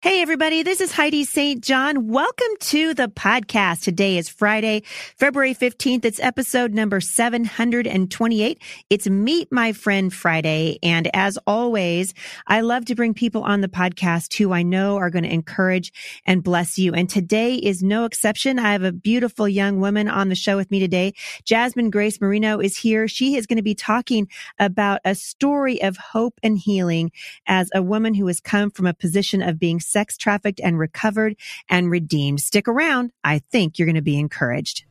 Hey, everybody. This is Heidi St. John. Welcome to the podcast. Today is Friday, February 15th. It's episode number 728. It's Meet My Friend Friday. And as always, I love to bring people on the podcast who I know are going to encourage and bless you. And today is no exception. I have a beautiful young woman on the show with me today. Jasmine Grace Marino is here. She is going to be talking about a story of hope and healing as a woman who has come from a position of being sex trafficked and recovered and redeemed. Stick around. I think you're going to be encouraged.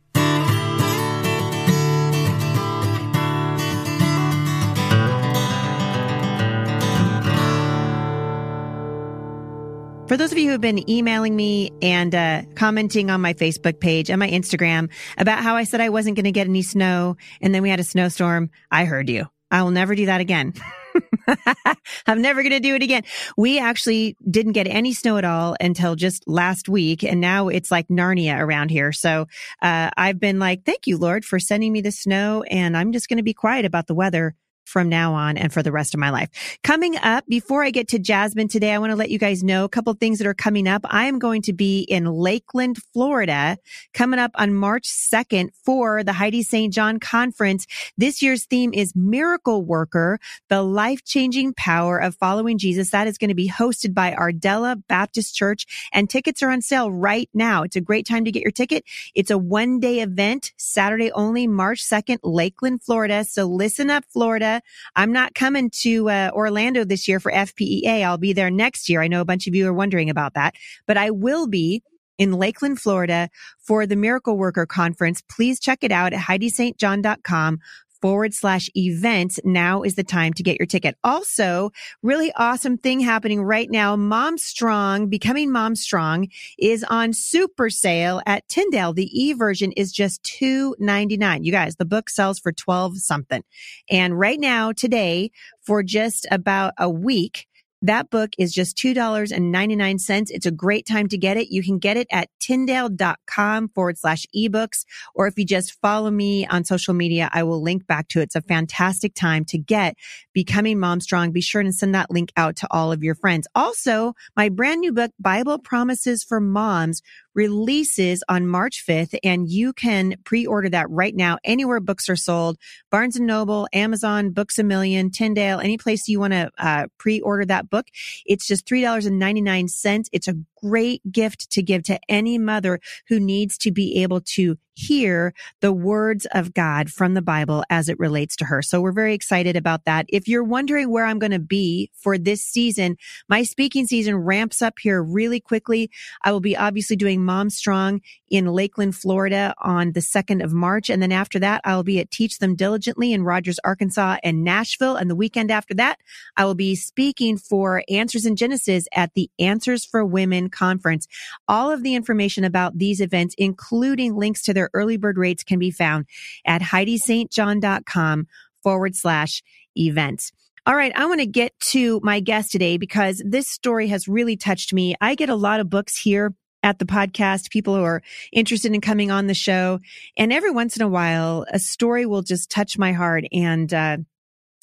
For those of you who have been emailing me and uh, commenting on my Facebook page and my Instagram about how I said I wasn't going to get any snow and then we had a snowstorm, I heard you. I will never do that again. I'm never going to do it again. We actually didn't get any snow at all until just last week. And now it's like Narnia around here. So, uh, I've been like, thank you, Lord, for sending me the snow. And I'm just going to be quiet about the weather from now on and for the rest of my life. Coming up, before I get to Jasmine today, I want to let you guys know a couple things that are coming up. I am going to be in Lakeland, Florida, coming up on March 2nd for the Heidi St. John conference. This year's theme is Miracle Worker, the life changing power of following Jesus. That is going to be hosted by Ardella Baptist Church and tickets are on sale right now. It's a great time to get your ticket. It's a one day event, Saturday only, March 2nd, Lakeland, Florida. So listen up, Florida. I'm not coming to uh, Orlando this year for FPEA. I'll be there next year. I know a bunch of you are wondering about that, but I will be in Lakeland, Florida for the Miracle Worker Conference. Please check it out at HeidiSt.John.com forward slash events. Now is the time to get your ticket. Also, really awesome thing happening right now. Mom Strong, becoming Mom Strong is on super sale at Tyndale. The e version is just two ninety nine. You guys, the book sells for 12 something. And right now, today, for just about a week, that book is just $2.99. It's a great time to get it. You can get it at tyndale.com forward slash ebooks. Or if you just follow me on social media, I will link back to it. It's a fantastic time to get Becoming Mom Strong. Be sure to send that link out to all of your friends. Also, my brand new book, Bible Promises for Moms, releases on March 5th and you can pre-order that right now anywhere books are sold. Barnes and Noble, Amazon, Books a Million, Tyndale, any place you want to uh, pre-order that book. It's just $3.99. It's a great gift to give to any mother who needs to be able to hear the words of God from the Bible as it relates to her. So we're very excited about that. If you're wondering where I'm going to be for this season, my speaking season ramps up here really quickly. I will be obviously doing Mom Strong in Lakeland, Florida on the 2nd of March. And then after that, I will be at Teach Them Diligently in Rogers, Arkansas and Nashville. And the weekend after that, I will be speaking for Answers in Genesis at the Answers for Women conference. All of the information about these events, including links to their early bird rates can be found at HeidiSt.John.com forward slash events. All right. I want to get to my guest today because this story has really touched me. I get a lot of books here at the podcast, people who are interested in coming on the show. And every once in a while, a story will just touch my heart. And, uh,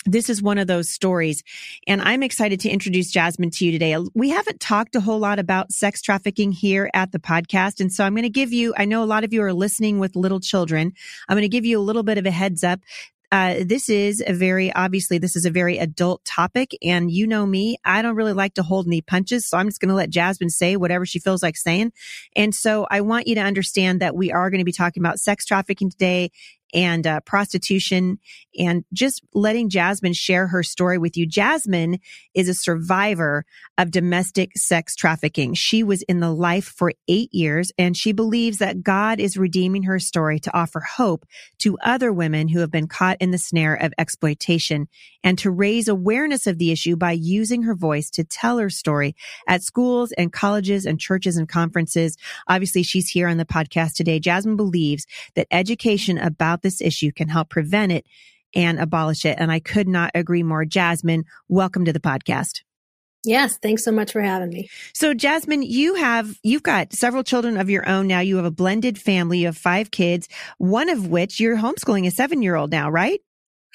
this is one of those stories. And I'm excited to introduce Jasmine to you today. We haven't talked a whole lot about sex trafficking here at the podcast. And so I'm going to give you, I know a lot of you are listening with little children. I'm going to give you a little bit of a heads up. Uh, this is a very obviously this is a very adult topic and you know me i don't really like to hold any punches so i'm just going to let jasmine say whatever she feels like saying and so i want you to understand that we are going to be talking about sex trafficking today and uh, prostitution and just letting Jasmine share her story with you. Jasmine is a survivor of domestic sex trafficking. She was in the life for eight years and she believes that God is redeeming her story to offer hope to other women who have been caught in the snare of exploitation and to raise awareness of the issue by using her voice to tell her story at schools and colleges and churches and conferences. Obviously, she's here on the podcast today. Jasmine believes that education about this issue can help prevent it and abolish it. And I could not agree more. Jasmine, welcome to the podcast. Yes, thanks so much for having me. So Jasmine, you have you've got several children of your own now. You have a blended family. You have five kids, one of which you're homeschooling a 7-year-old now, right?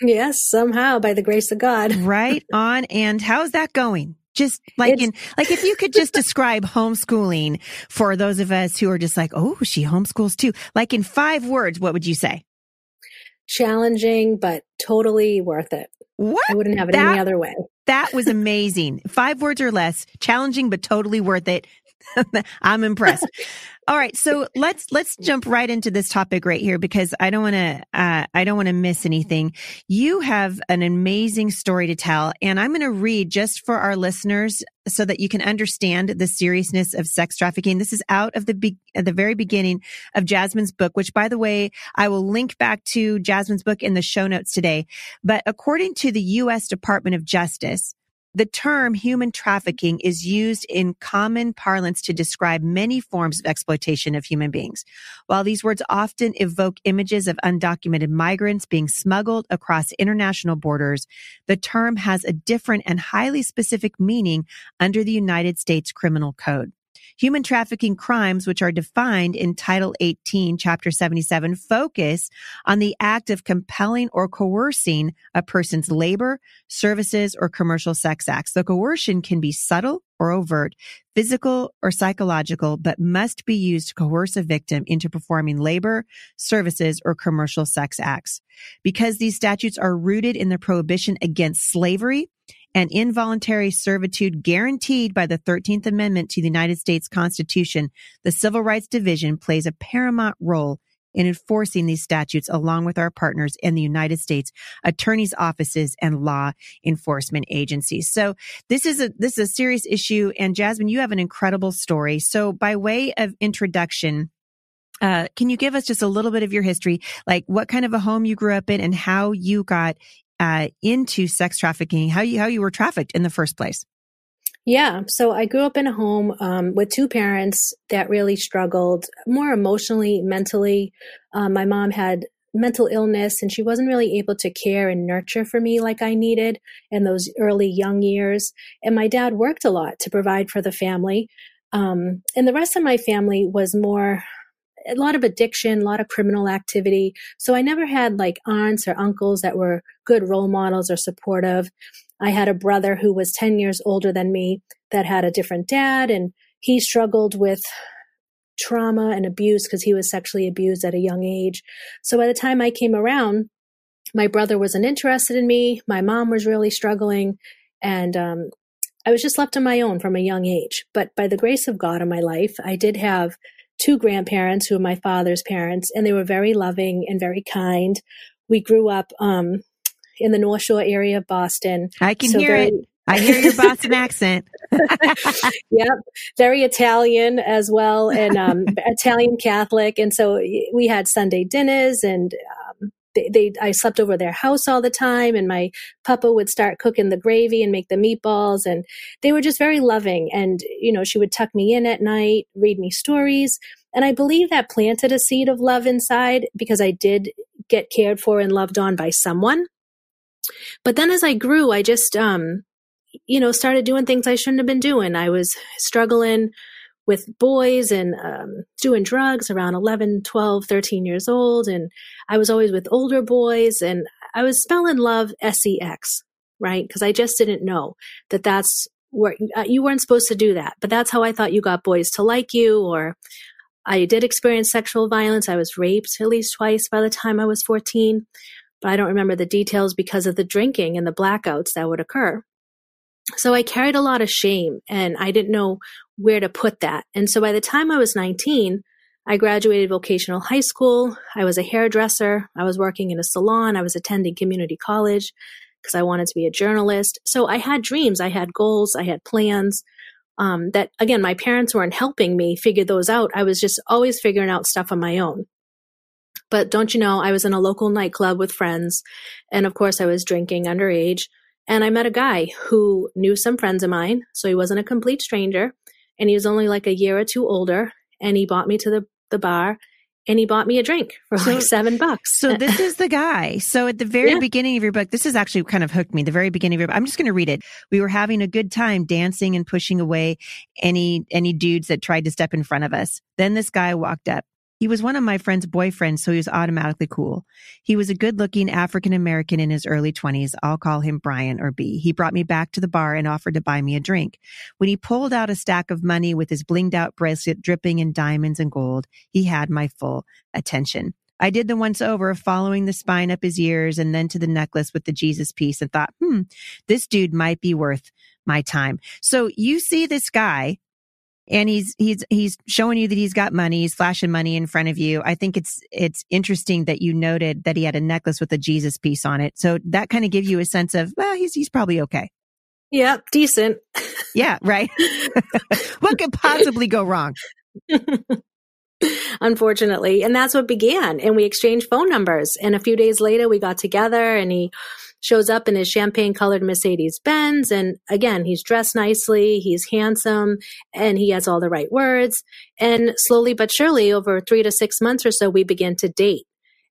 Yes, somehow by the grace of God. right on. And how's that going? Just like in, like if you could just describe homeschooling for those of us who are just like, oh, she homeschools too. Like in five words, what would you say? Challenging, but totally worth it. What? I wouldn't have it that, any other way. That was amazing. five words or less, challenging, but totally worth it. I'm impressed. All right, so let's let's jump right into this topic right here because I don't want to uh, I don't want to miss anything. You have an amazing story to tell, and I'm going to read just for our listeners so that you can understand the seriousness of sex trafficking. This is out of the be- at the very beginning of Jasmine's book, which, by the way, I will link back to Jasmine's book in the show notes today. But according to the U.S. Department of Justice, the term human trafficking is used in common parlance to describe many forms of exploitation of human beings. While these words often evoke images of undocumented migrants being smuggled across international borders, the term has a different and highly specific meaning under the United States Criminal Code. Human trafficking crimes, which are defined in Title 18, Chapter 77, focus on the act of compelling or coercing a person's labor, services, or commercial sex acts. The coercion can be subtle or overt, physical or psychological, but must be used to coerce a victim into performing labor, services, or commercial sex acts. Because these statutes are rooted in the prohibition against slavery, and involuntary servitude guaranteed by the 13th Amendment to the United States Constitution, the Civil Rights Division plays a paramount role in enforcing these statutes along with our partners in the United States attorneys offices and law enforcement agencies. So this is a this is a serious issue and Jasmine you have an incredible story. So by way of introduction uh, can you give us just a little bit of your history, like what kind of a home you grew up in and how you got uh, into sex trafficking, how you how you were trafficked in the first place. Yeah, so I grew up in a home um, with two parents that really struggled more emotionally, mentally. Um, my mom had mental illness and she wasn't really able to care and nurture for me like I needed in those early young years. And my dad worked a lot to provide for the family. Um, and the rest of my family was more a lot of addiction, a lot of criminal activity. So I never had like aunts or uncles that were good role models or supportive. I had a brother who was 10 years older than me that had a different dad and he struggled with trauma and abuse because he was sexually abused at a young age. So by the time I came around, my brother wasn't interested in me. My mom was really struggling. And um, I was just left on my own from a young age. But by the grace of God in my life, I did have two grandparents who were my father's parents, and they were very loving and very kind. We grew up um, in the North Shore area of Boston. I can so hear very, it. I hear your Boston accent. yep, very Italian as well, and um, Italian Catholic. And so we had Sunday dinners, and they, they, I slept over their house all the time, and my papa would start cooking the gravy and make the meatballs, and they were just very loving. And you know, she would tuck me in at night, read me stories, and I believe that planted a seed of love inside because I did get cared for and loved on by someone. But then as I grew, I just um, you know, started doing things I shouldn't have been doing. I was struggling with boys and um, doing drugs around 11, 12, 13 years old. And I was always with older boys and I was spelling love S-E-X, right? Because I just didn't know that that's where uh, you weren't supposed to do that. But that's how I thought you got boys to like you or I did experience sexual violence. I was raped at least twice by the time I was 14, but I don't remember the details because of the drinking and the blackouts that would occur. So I carried a lot of shame and I didn't know where to put that. And so by the time I was 19, I graduated vocational high school. I was a hairdresser. I was working in a salon. I was attending community college because I wanted to be a journalist. So I had dreams. I had goals. I had plans. Um, that again, my parents weren't helping me figure those out. I was just always figuring out stuff on my own. But don't you know, I was in a local nightclub with friends. And of course, I was drinking underage. And I met a guy who knew some friends of mine. So he wasn't a complete stranger and he was only like a year or two older and he bought me to the, the bar and he bought me a drink for so, like seven bucks. So this is the guy. So at the very yeah. beginning of your book, this is actually kind of hooked me. The very beginning of your book, I'm just going to read it. We were having a good time dancing and pushing away any, any dudes that tried to step in front of us. Then this guy walked up. He was one of my friend's boyfriends, so he was automatically cool. He was a good looking African American in his early 20s. I'll call him Brian or B. He brought me back to the bar and offered to buy me a drink. When he pulled out a stack of money with his blinged out bracelet dripping in diamonds and gold, he had my full attention. I did the once over following the spine up his ears and then to the necklace with the Jesus piece and thought, hmm, this dude might be worth my time. So you see this guy and he's he's he's showing you that he's got money. He's flashing money in front of you. I think it's it's interesting that you noted that he had a necklace with a jesus piece on it. So that kind of gives you a sense of well he's he's probably okay. Yeah decent. Yeah right. What could possibly go wrong? Unfortunately. And that's what began. And we exchanged phone numbers. And a few days later we got together and he shows up in his champagne colored Mercedes Benz. And again, he's dressed nicely, he's handsome, and he has all the right words. And slowly but surely, over three to six months or so, we begin to date.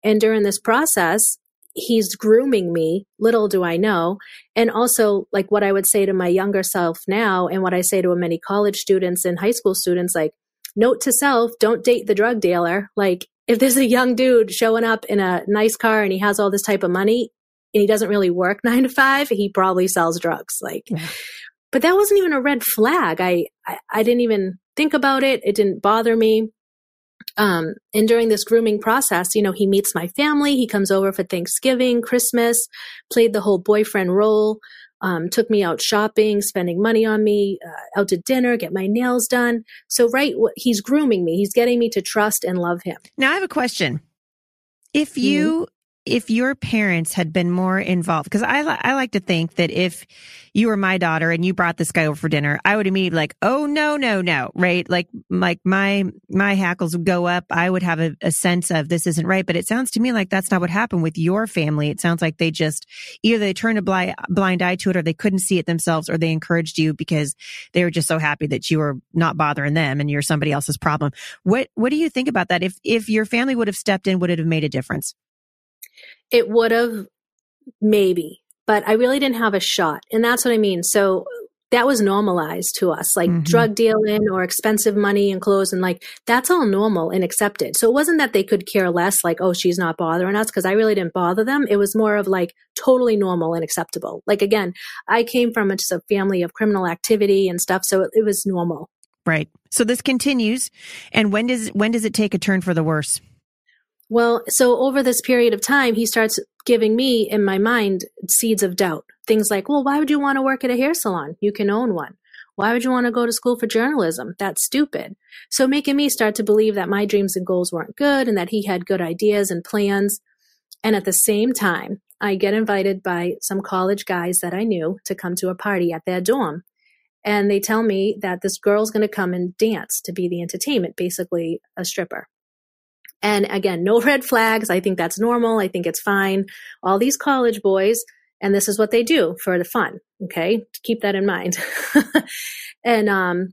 And during this process, he's grooming me. Little do I know. And also, like what I would say to my younger self now, and what I say to many college students and high school students, like, note to self, don't date the drug dealer. Like, if there's a young dude showing up in a nice car and he has all this type of money, and he doesn't really work nine to five, he probably sells drugs. Like, yeah. but that wasn't even a red flag. I, I, I didn't even think about it. It didn't bother me. Um, and during this grooming process, you know, he meets my family. He comes over for Thanksgiving, Christmas, played the whole boyfriend role, um, took me out shopping, spending money on me, uh, out to dinner, get my nails done. So, right, what he's grooming me. He's getting me to trust and love him. Now, I have a question. If you mm-hmm if your parents had been more involved, because I, I like to think that if you were my daughter and you brought this guy over for dinner, I would immediately like, oh no, no, no, right? Like, like my, my hackles would go up. I would have a, a sense of this isn't right. But it sounds to me like that's not what happened with your family. It sounds like they just either they turned a blind, blind eye to it or they couldn't see it themselves or they encouraged you because they were just so happy that you were not bothering them and you're somebody else's problem. What, what do you think about that? If, if your family would have stepped in, would it have made a difference? It would have maybe, but I really didn't have a shot. And that's what I mean. So that was normalized to us, like mm-hmm. drug dealing or expensive money and clothes. And like, that's all normal and accepted. So it wasn't that they could care less, like, oh, she's not bothering us, because I really didn't bother them. It was more of like totally normal and acceptable. Like, again, I came from a, just a family of criminal activity and stuff. So it, it was normal. Right. So this continues. And when does, when does it take a turn for the worse? Well, so over this period of time, he starts giving me in my mind seeds of doubt. Things like, well, why would you want to work at a hair salon? You can own one. Why would you want to go to school for journalism? That's stupid. So making me start to believe that my dreams and goals weren't good and that he had good ideas and plans. And at the same time, I get invited by some college guys that I knew to come to a party at their dorm. And they tell me that this girl's going to come and dance to be the entertainment, basically a stripper. And again, no red flags. I think that's normal. I think it's fine. All these college boys, and this is what they do for the fun. Okay. Keep that in mind. and, um,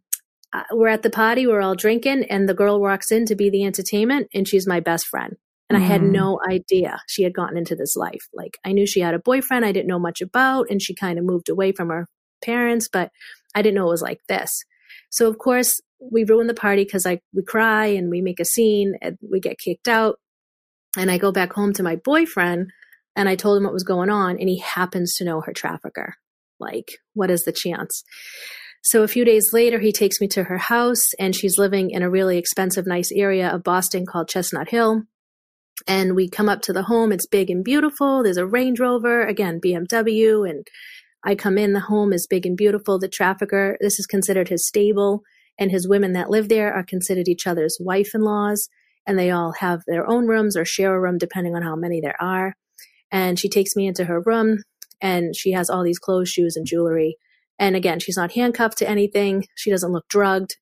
uh, we're at the party, we're all drinking, and the girl walks in to be the entertainment, and she's my best friend. And mm. I had mm. no idea she had gotten into this life. Like, I knew she had a boyfriend I didn't know much about, and she kind of moved away from her parents, but I didn't know it was like this. So, of course, we ruin the party because like we cry and we make a scene and we get kicked out. And I go back home to my boyfriend and I told him what was going on and he happens to know her trafficker. Like, what is the chance? So a few days later, he takes me to her house and she's living in a really expensive, nice area of Boston called Chestnut Hill. And we come up to the home. It's big and beautiful. There's a Range Rover, again, BMW. And I come in. The home is big and beautiful. The trafficker, this is considered his stable and his women that live there are considered each other's wife in laws, and they all have their own rooms or share a room depending on how many there are. And she takes me into her room, and she has all these clothes, shoes, and jewelry. And again, she's not handcuffed to anything. She doesn't look drugged.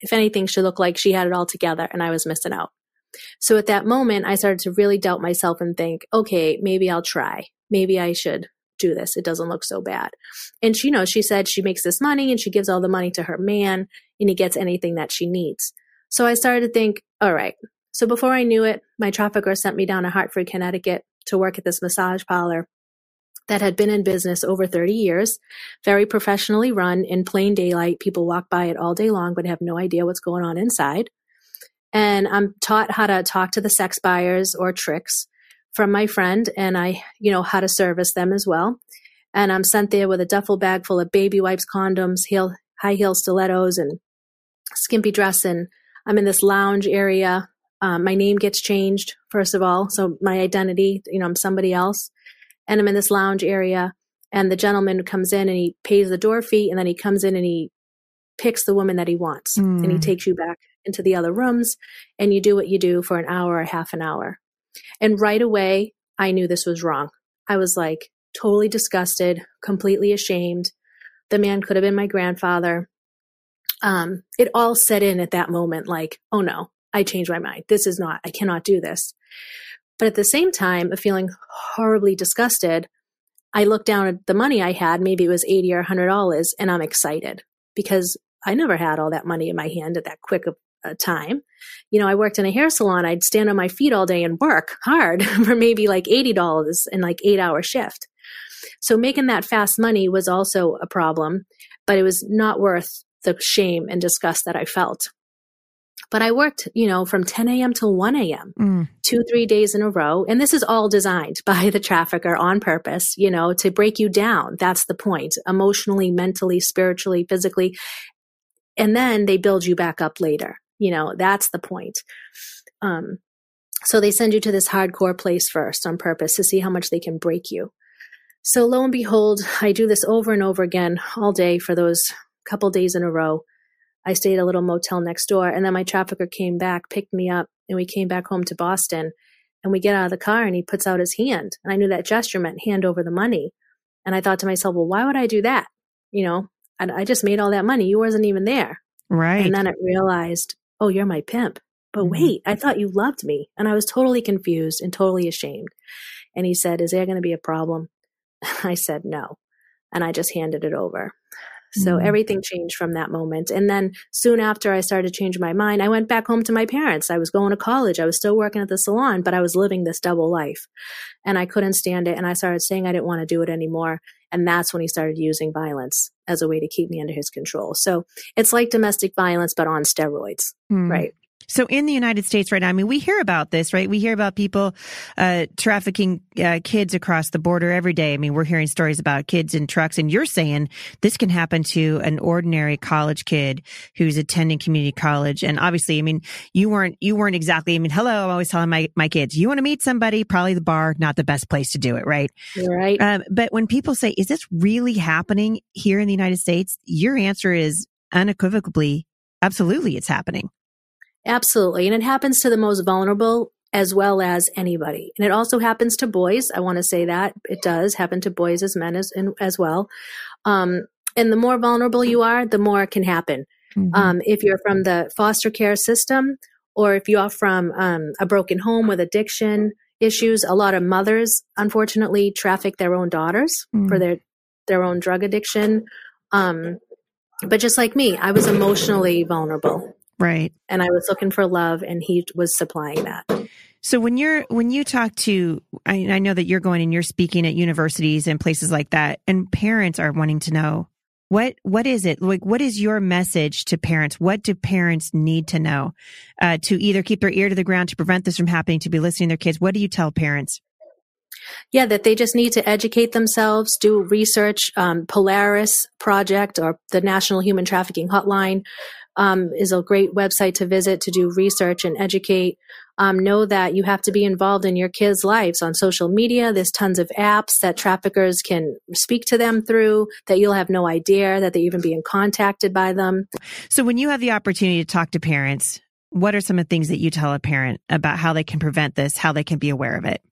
If anything, she looked like she had it all together, and I was missing out. So at that moment, I started to really doubt myself and think, okay, maybe I'll try. Maybe I should do this. It doesn't look so bad. And she, you know, she said she makes this money and she gives all the money to her man and he gets anything that she needs. So I started to think, all right. So before I knew it, my trafficker sent me down to Hartford, Connecticut to work at this massage parlor that had been in business over 30 years, very professionally run in plain daylight. People walk by it all day long, but have no idea what's going on inside. and I'm taught how to talk to the sex buyers or tricks from my friend, and I, you know, how to service them as well. And I'm sent there with a duffel bag full of baby wipes, condoms, heel, high heel stilettos, and skimpy dress. And I'm in this lounge area. Um, my name gets changed, first of all. So my identity, you know, I'm somebody else. And I'm in this lounge area. And the gentleman comes in and he pays the door fee. And then he comes in and he picks the woman that he wants. Mm. And he hmm. takes you back into the other rooms. And you do what you do for an hour or half an hour. And right away, I knew this was wrong. I was like totally disgusted, completely ashamed. The man could have been my grandfather. Um, it all set in at that moment like, oh no, I changed my mind. This is not, I cannot do this. But at the same time feeling horribly disgusted, I looked down at the money I had, maybe it was 80 or $100, and I'm excited because I never had all that money in my hand at that quick of time. You know, I worked in a hair salon. I'd stand on my feet all day and work hard for maybe like $80 in like eight hour shift. So making that fast money was also a problem, but it was not worth the shame and disgust that I felt. But I worked, you know, from 10 a.m. till 1 a.m., mm. two, three days in a row. And this is all designed by the trafficker on purpose, you know, to break you down. That's the point emotionally, mentally, spiritually, physically. And then they build you back up later. You know, that's the point. Um, so they send you to this hardcore place first on purpose to see how much they can break you. So lo and behold, I do this over and over again all day for those couple days in a row. I stayed at a little motel next door and then my trafficker came back, picked me up, and we came back home to Boston. And we get out of the car and he puts out his hand. And I knew that gesture meant hand over the money. And I thought to myself, well, why would I do that? You know, I, I just made all that money. You wasn't even there. Right. And then it realized, oh, you're my pimp. But mm-hmm. wait, I thought you loved me. And I was totally confused and totally ashamed. And he said, is there going to be a problem? I said no. And I just handed it over. So mm-hmm. everything changed from that moment. And then soon after I started to change my mind, I went back home to my parents. I was going to college. I was still working at the salon, but I was living this double life. And I couldn't stand it. And I started saying I didn't want to do it anymore. And that's when he started using violence as a way to keep me under his control. So it's like domestic violence, but on steroids, mm. right? So in the United States right now, I mean, we hear about this, right? We hear about people uh, trafficking uh, kids across the border every day. I mean, we're hearing stories about kids in trucks, and you're saying this can happen to an ordinary college kid who's attending community college. And obviously, I mean, you weren't you weren't exactly. I mean, hello, I'm always telling my my kids, you want to meet somebody, probably the bar, not the best place to do it, right? Right. Um, but when people say, "Is this really happening here in the United States?" Your answer is unequivocally, absolutely, it's happening. Absolutely. And it happens to the most vulnerable as well as anybody. And it also happens to boys. I want to say that it does happen to boys as men as, as well. Um, and the more vulnerable you are, the more it can happen. Mm-hmm. Um, if you're from the foster care system or if you're from um, a broken home with addiction issues, a lot of mothers, unfortunately, traffic their own daughters mm-hmm. for their, their own drug addiction. Um, but just like me, I was emotionally vulnerable. Right. And I was looking for love and he was supplying that. So when you're when you talk to I, I, know that you're going and you're speaking at universities and places like that and parents are wanting to know what what is it like what is your message to parents what do parents need to know uh, to either keep their ear to the ground to prevent this from happening to be listening to their kids what do you tell parents yeah, that they just need to educate themselves, do research. Um, Polaris Project or the National Human Trafficking Hotline um, is a great website to visit to do research and educate. Um, know that you have to be involved in your kids' lives on social media. There's tons of apps that traffickers can speak to them through that you'll have no idea that they're even being contacted by them. So when you have the opportunity to talk to parents, what are some of the things that you tell a parent about how they can prevent this, how they can be aware of it?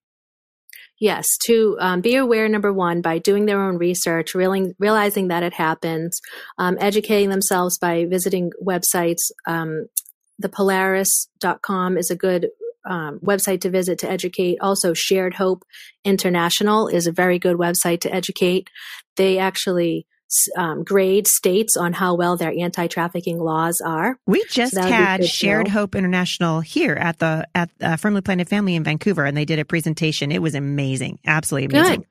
Yes, to um, be aware, number one, by doing their own research, realizing, realizing that it happens, um, educating themselves by visiting websites. Um, the is a good um, website to visit to educate. Also, Shared Hope International is a very good website to educate. They actually um, grade states on how well their anti-trafficking laws are. We just so had Shared Hope International here at the at uh, Firmly Planted Family in Vancouver, and they did a presentation. It was amazing, absolutely amazing. Good.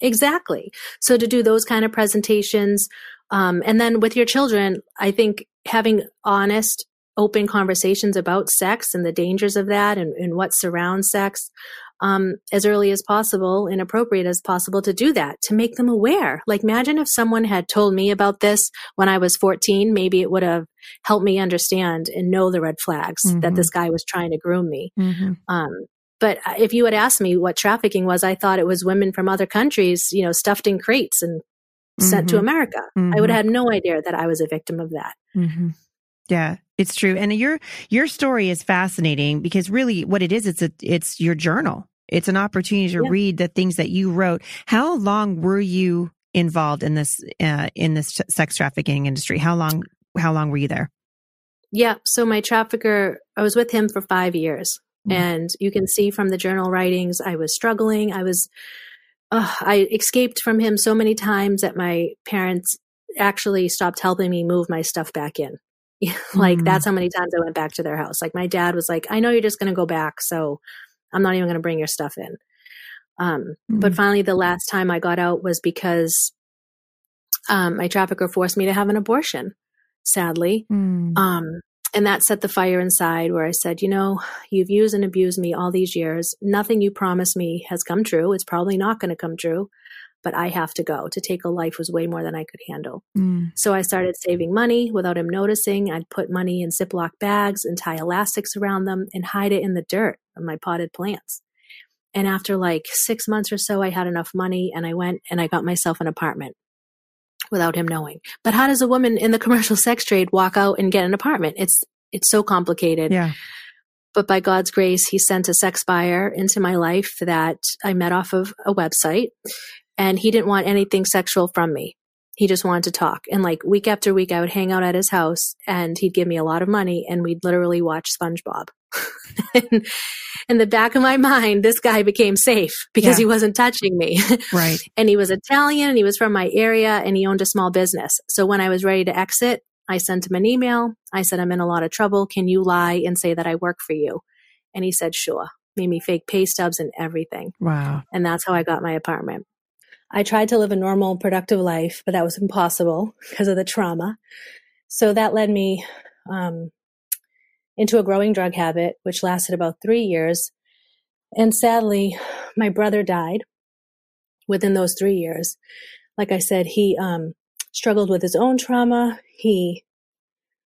Exactly. So to do those kind of presentations, um, and then with your children, I think having honest open conversations about sex and the dangers of that and, and what surrounds sex um, as early as possible and appropriate as possible to do that, to make them aware. Like, imagine if someone had told me about this when I was 14, maybe it would have helped me understand and know the red flags mm-hmm. that this guy was trying to groom me. Mm-hmm. Um, but if you had asked me what trafficking was, I thought it was women from other countries, you know, stuffed in crates and sent to mm-hmm. America. I would have mm-hmm. had no idea that I was a victim of that. Mm-hmm. Yeah, it's true. And your your story is fascinating because really what it is it's a it's your journal. It's an opportunity to yeah. read the things that you wrote. How long were you involved in this uh, in this sex trafficking industry? How long how long were you there? Yeah, so my trafficker, I was with him for 5 years. Mm-hmm. And you can see from the journal writings I was struggling. I was uh, I escaped from him so many times that my parents actually stopped helping me move my stuff back in. like mm. that's how many times I went back to their house. Like my dad was like, I know you're just going to go back. So I'm not even going to bring your stuff in. Um, mm. But finally, the last time I got out was because um, my trafficker forced me to have an abortion, sadly. Mm. Um, and that set the fire inside where I said, you know, you've used and abused me all these years. Nothing you promised me has come true. It's probably not going to come true but I have to go. To take a life was way more than I could handle. Mm. So I started saving money without him noticing. I'd put money in Ziploc bags and tie elastics around them and hide it in the dirt of my potted plants. And after like six months or so, I had enough money and I went and I got myself an apartment without him knowing. But how does a woman in the commercial sex trade walk out and get an apartment? It's, it's so complicated. Yeah. But by God's grace, he sent a sex buyer into my life that I met off of a website and he didn't want anything sexual from me. He just wanted to talk. And like week after week, I would hang out at his house and he'd give me a lot of money and we'd literally watch SpongeBob. and in the back of my mind, this guy became safe because yeah. he wasn't touching me. Right. and he was Italian and he was from my area and he owned a small business. So when I was ready to exit, I sent him an email. I said, I'm in a lot of trouble. Can you lie and say that I work for you? And he said, sure. Made me fake pay stubs and everything. Wow. And that's how I got my apartment. I tried to live a normal, productive life, but that was impossible because of the trauma. So that led me um, into a growing drug habit, which lasted about three years. And sadly, my brother died within those three years. Like I said, he um, struggled with his own trauma. He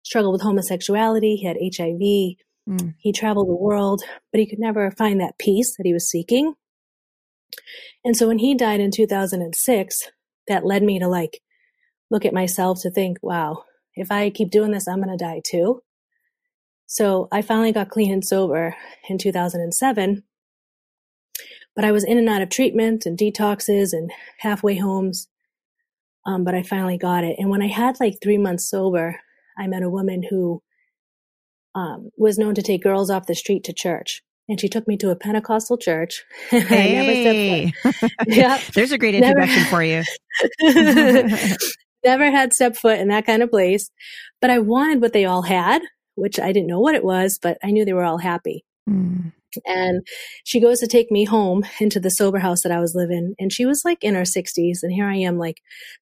struggled with homosexuality. He had HIV. Mm. He traveled the world, but he could never find that peace that he was seeking. And so when he died in 2006, that led me to like look at myself to think, wow, if I keep doing this, I'm going to die too. So I finally got clean and sober in 2007. But I was in and out of treatment and detoxes and halfway homes. Um, but I finally got it. And when I had like three months sober, I met a woman who um, was known to take girls off the street to church and she took me to a Pentecostal church. Hey. yeah. There's a great introduction for you. never had stepped foot in that kind of place, but I wanted what they all had, which I didn't know what it was, but I knew they were all happy. Mm. And she goes to take me home into the sober house that I was living. And she was like in her 60s. And here I am, like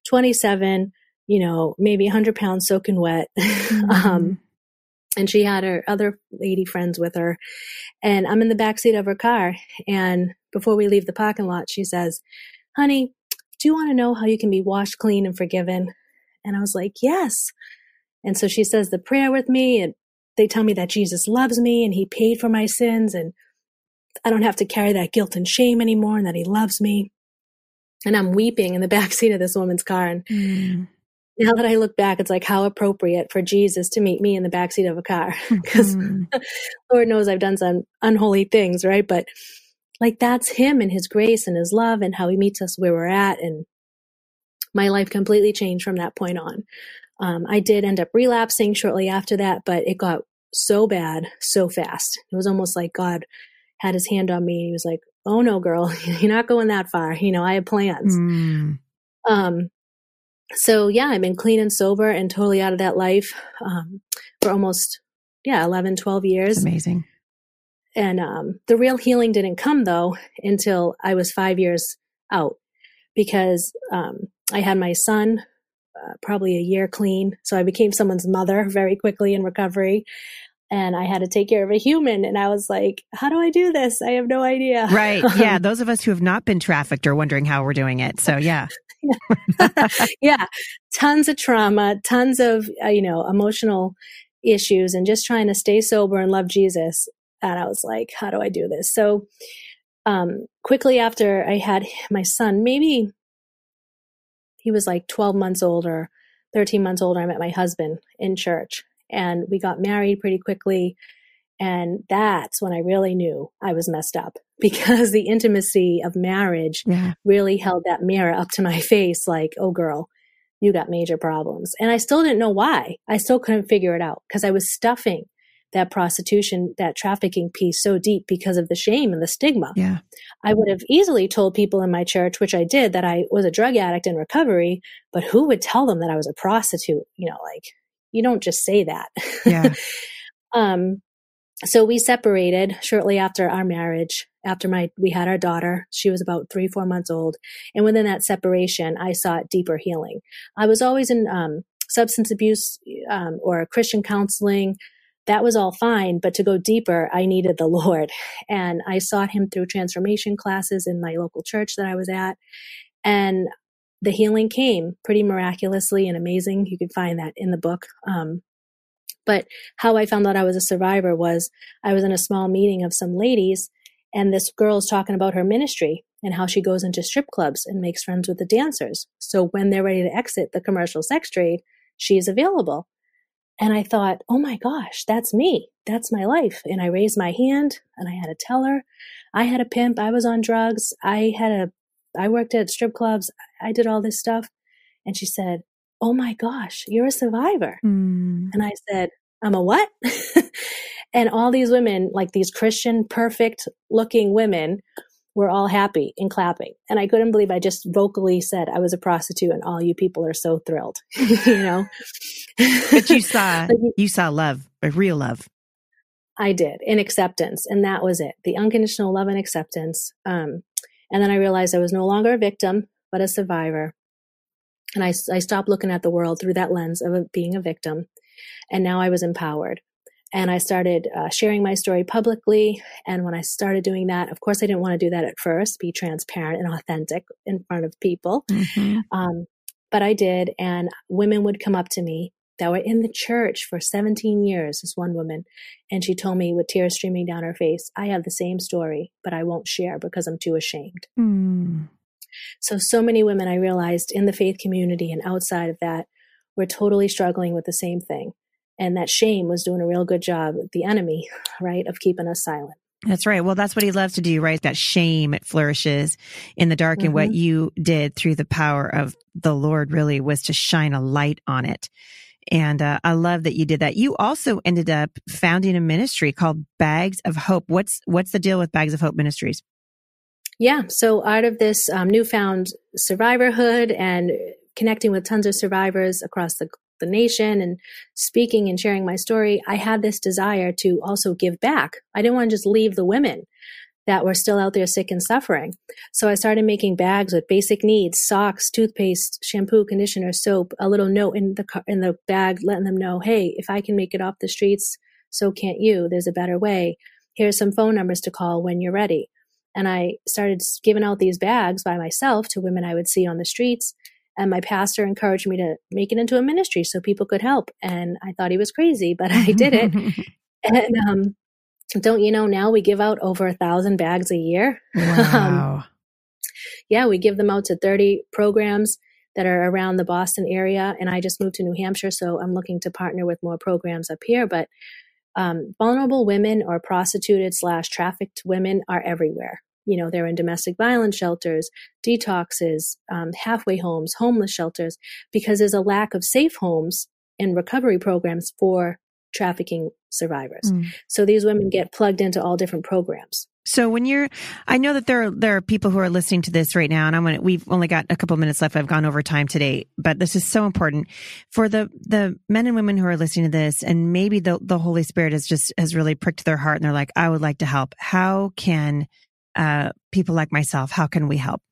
27, you know, maybe 100 pounds soaking wet. Mm-hmm. um, and she had her other lady friends with her. And i'm in the back seat of her car and before we leave the parking lot she says honey do you want to know how you can be washed clean and forgiven? And i was like yes. And so she says the prayer with me and they tell me that jesus loves me and he paid for my sins and i don't have to carry that guilt and shame anymore and that he loves me. And i'm weeping in the back seat of this woman's car and mm now that I look back, it's like how appropriate for Jesus to meet me in the backseat of a car. Because mm-hmm. Lord knows I've done some unholy things, right? But like that's him and his grace and his love and how he meets us where we're at. And my life completely changed from that point on. Um, I did end up relapsing shortly after that, but it got so bad so fast. It was almost like God had his hand on me. He was like, Oh no, girl, you're not going that far. You know, I have plans. Mm. Um, so yeah, I've been clean and sober and totally out of that life um, for almost yeah 11, 12 years. That's amazing. And um, the real healing didn't come though until I was five years out because um, I had my son uh, probably a year clean. So I became someone's mother very quickly in recovery. And I had to take care of a human. And I was like, how do I do this? I have no idea. Right. Yeah. Those of us who have not been trafficked are wondering how we're doing it. So, yeah. yeah. Tons of trauma, tons of, uh, you know, emotional issues, and just trying to stay sober and love Jesus. And I was like, how do I do this? So, um, quickly after I had my son, maybe he was like 12 months older, 13 months older, I met my husband in church and we got married pretty quickly. And that's when I really knew I was messed up because the intimacy of marriage yeah. really held that mirror up to my face like, oh, girl, you got major problems. And I still didn't know why. I still couldn't figure it out because I was stuffing that prostitution, that trafficking piece so deep because of the shame and the stigma. Yeah. I would have easily told people in my church, which I did, that I was a drug addict in recovery, but who would tell them that I was a prostitute? You know, like you don't just say that. Yeah. um, so we separated shortly after our marriage after my we had our daughter she was about three four months old and within that separation i sought deeper healing i was always in um, substance abuse um, or christian counseling that was all fine. But to go deeper, I needed the Lord. And I sought him through transformation classes in my local church that I was at. And the healing came pretty miraculously and amazing. You can find that in the book. Um, but how I found out I was a survivor was I was in a small meeting of some ladies, and this girl is talking about her ministry and how she goes into strip clubs and makes friends with the dancers. So when they're ready to exit the commercial sex trade, she is available. And I thought, oh my gosh, that's me. That's my life. And I raised my hand and I had to tell her I had a pimp. I was on drugs. I had a, I worked at strip clubs. I did all this stuff. And she said, oh my gosh, you're a survivor. Mm. And I said, I'm a what? and all these women, like these Christian, perfect looking women, were all happy and clapping. And I couldn't believe I just vocally said I was a prostitute and all you people are so thrilled, you know? but you saw, you saw love, a real love. I did in acceptance. And that was it. The unconditional love and acceptance. Um, and then I realized I was no longer a victim, but a survivor. And I, I stopped looking at the world through that lens of being a victim. And now I was empowered and I started uh, sharing my story publicly. And when I started doing that, of course, I didn't want to do that at first, be transparent and authentic in front of people. Mm-hmm. Um, but I did. And women would come up to me that were in the church for 17 years, this one woman. And she told me with tears streaming down her face, I have the same story, but I won't share because I'm too ashamed. Mm. So, so many women I realized in the faith community and outside of that were totally struggling with the same thing and that shame was doing a real good job the enemy right of keeping us silent that's right. Well, that's what he loves to do, right? That shame, it flourishes in the dark. Mm-hmm. And what mm-hmm. you did through the power of the Lord really was to shine a light on it. And uh, I love that you did that. You also ended up founding a ministry called Bags of Hope. What's what's the deal with Bags of Hope Ministries? Yeah. So out of this um, newfound survivorhood and connecting with tons of survivors across the the nation and speaking and sharing my story, I had this desire to also give back. I didn't want to just leave the women that were still out there sick and suffering. So I started making bags with basic needs, socks, toothpaste, shampoo, conditioner, soap, a little note in the in the bag letting them know, "Hey, if I can make it off the streets, so can't you. There's a better way. Here's some phone numbers to call when you're ready." And I started giving out these bags by myself to women I would see on the streets and my pastor encouraged me to make it into a ministry so people could help. And I thought he was crazy, but I did it. and um, don't you know, now we give out over a thousand bags a year. Wow. um, yeah, we give them out to 30 programs that are around the Boston area. And I just moved to New Hampshire, so I'm looking to partner with more programs up here. But um, vulnerable women or prostituted slash trafficked women are everywhere. You know they're in domestic violence shelters detoxes um, halfway homes homeless shelters because there's a lack of safe homes and recovery programs for trafficking survivors. Mm. so these women get plugged into all different programs so when you're, I know that there are, there are people who are listening to this right now and I'm to, we've only got a couple minutes left. I've gone over time today, but this is so important for the, the men and women who are listening to this and maybe the, the Holy Spirit has just, has really pricked their heart and they're like, I would like to help. How can uh, people like myself, how can we help?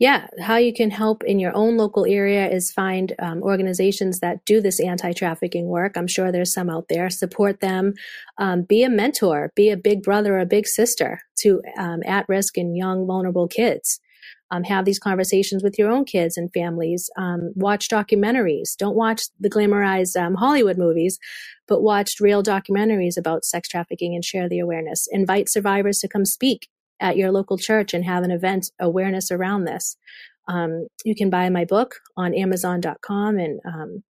Yeah, how you can help in your own local area is find um, organizations that do this anti trafficking work. I'm sure there's some out there. Support them. Um, be a mentor, be a big brother or a big sister to um, at risk and young, vulnerable kids. Um, have these conversations with your own kids and families. Um, watch documentaries. Don't watch the glamorized um, Hollywood movies, but watch real documentaries about sex trafficking and share the awareness. Invite survivors to come speak at your local church and have an event awareness around this. Um, you can buy my book on Amazon.com and um,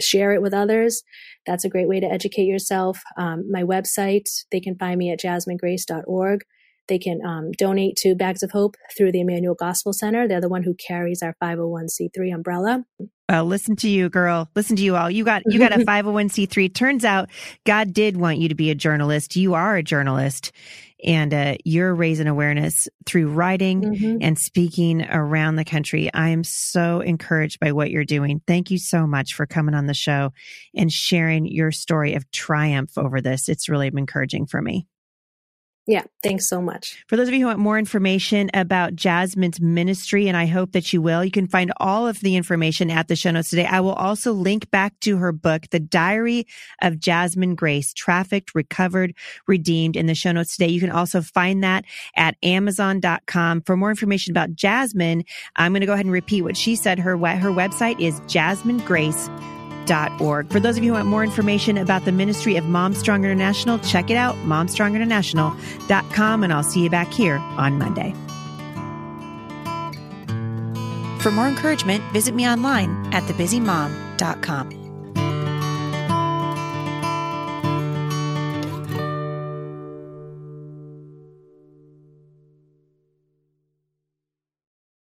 share it with others. That's a great way to educate yourself. Um, my website, they can find me at jasminegrace.org. They can um, donate to Bags of Hope through the Emmanuel Gospel Center. They're the one who carries our 501c3 umbrella. Oh, listen to you, girl. Listen to you all. You got you got a 501c3. Turns out God did want you to be a journalist. You are a journalist and uh, you're raising awareness through writing mm-hmm. and speaking around the country. I am so encouraged by what you're doing. Thank you so much for coming on the show and sharing your story of triumph over this. It's really encouraging for me. Yeah, thanks so much. For those of you who want more information about Jasmine's ministry, and I hope that you will, you can find all of the information at the show notes today. I will also link back to her book, The Diary of Jasmine Grace, Trafficked, Recovered, Redeemed in the show notes today. You can also find that at amazon.com. For more information about Jasmine, I'm going to go ahead and repeat what she said. Her, her website is jasminegrace.com For those of you who want more information about the ministry of Momstrong International, check it out, momstronginternational.com, and I'll see you back here on Monday. For more encouragement, visit me online at thebusymom.com.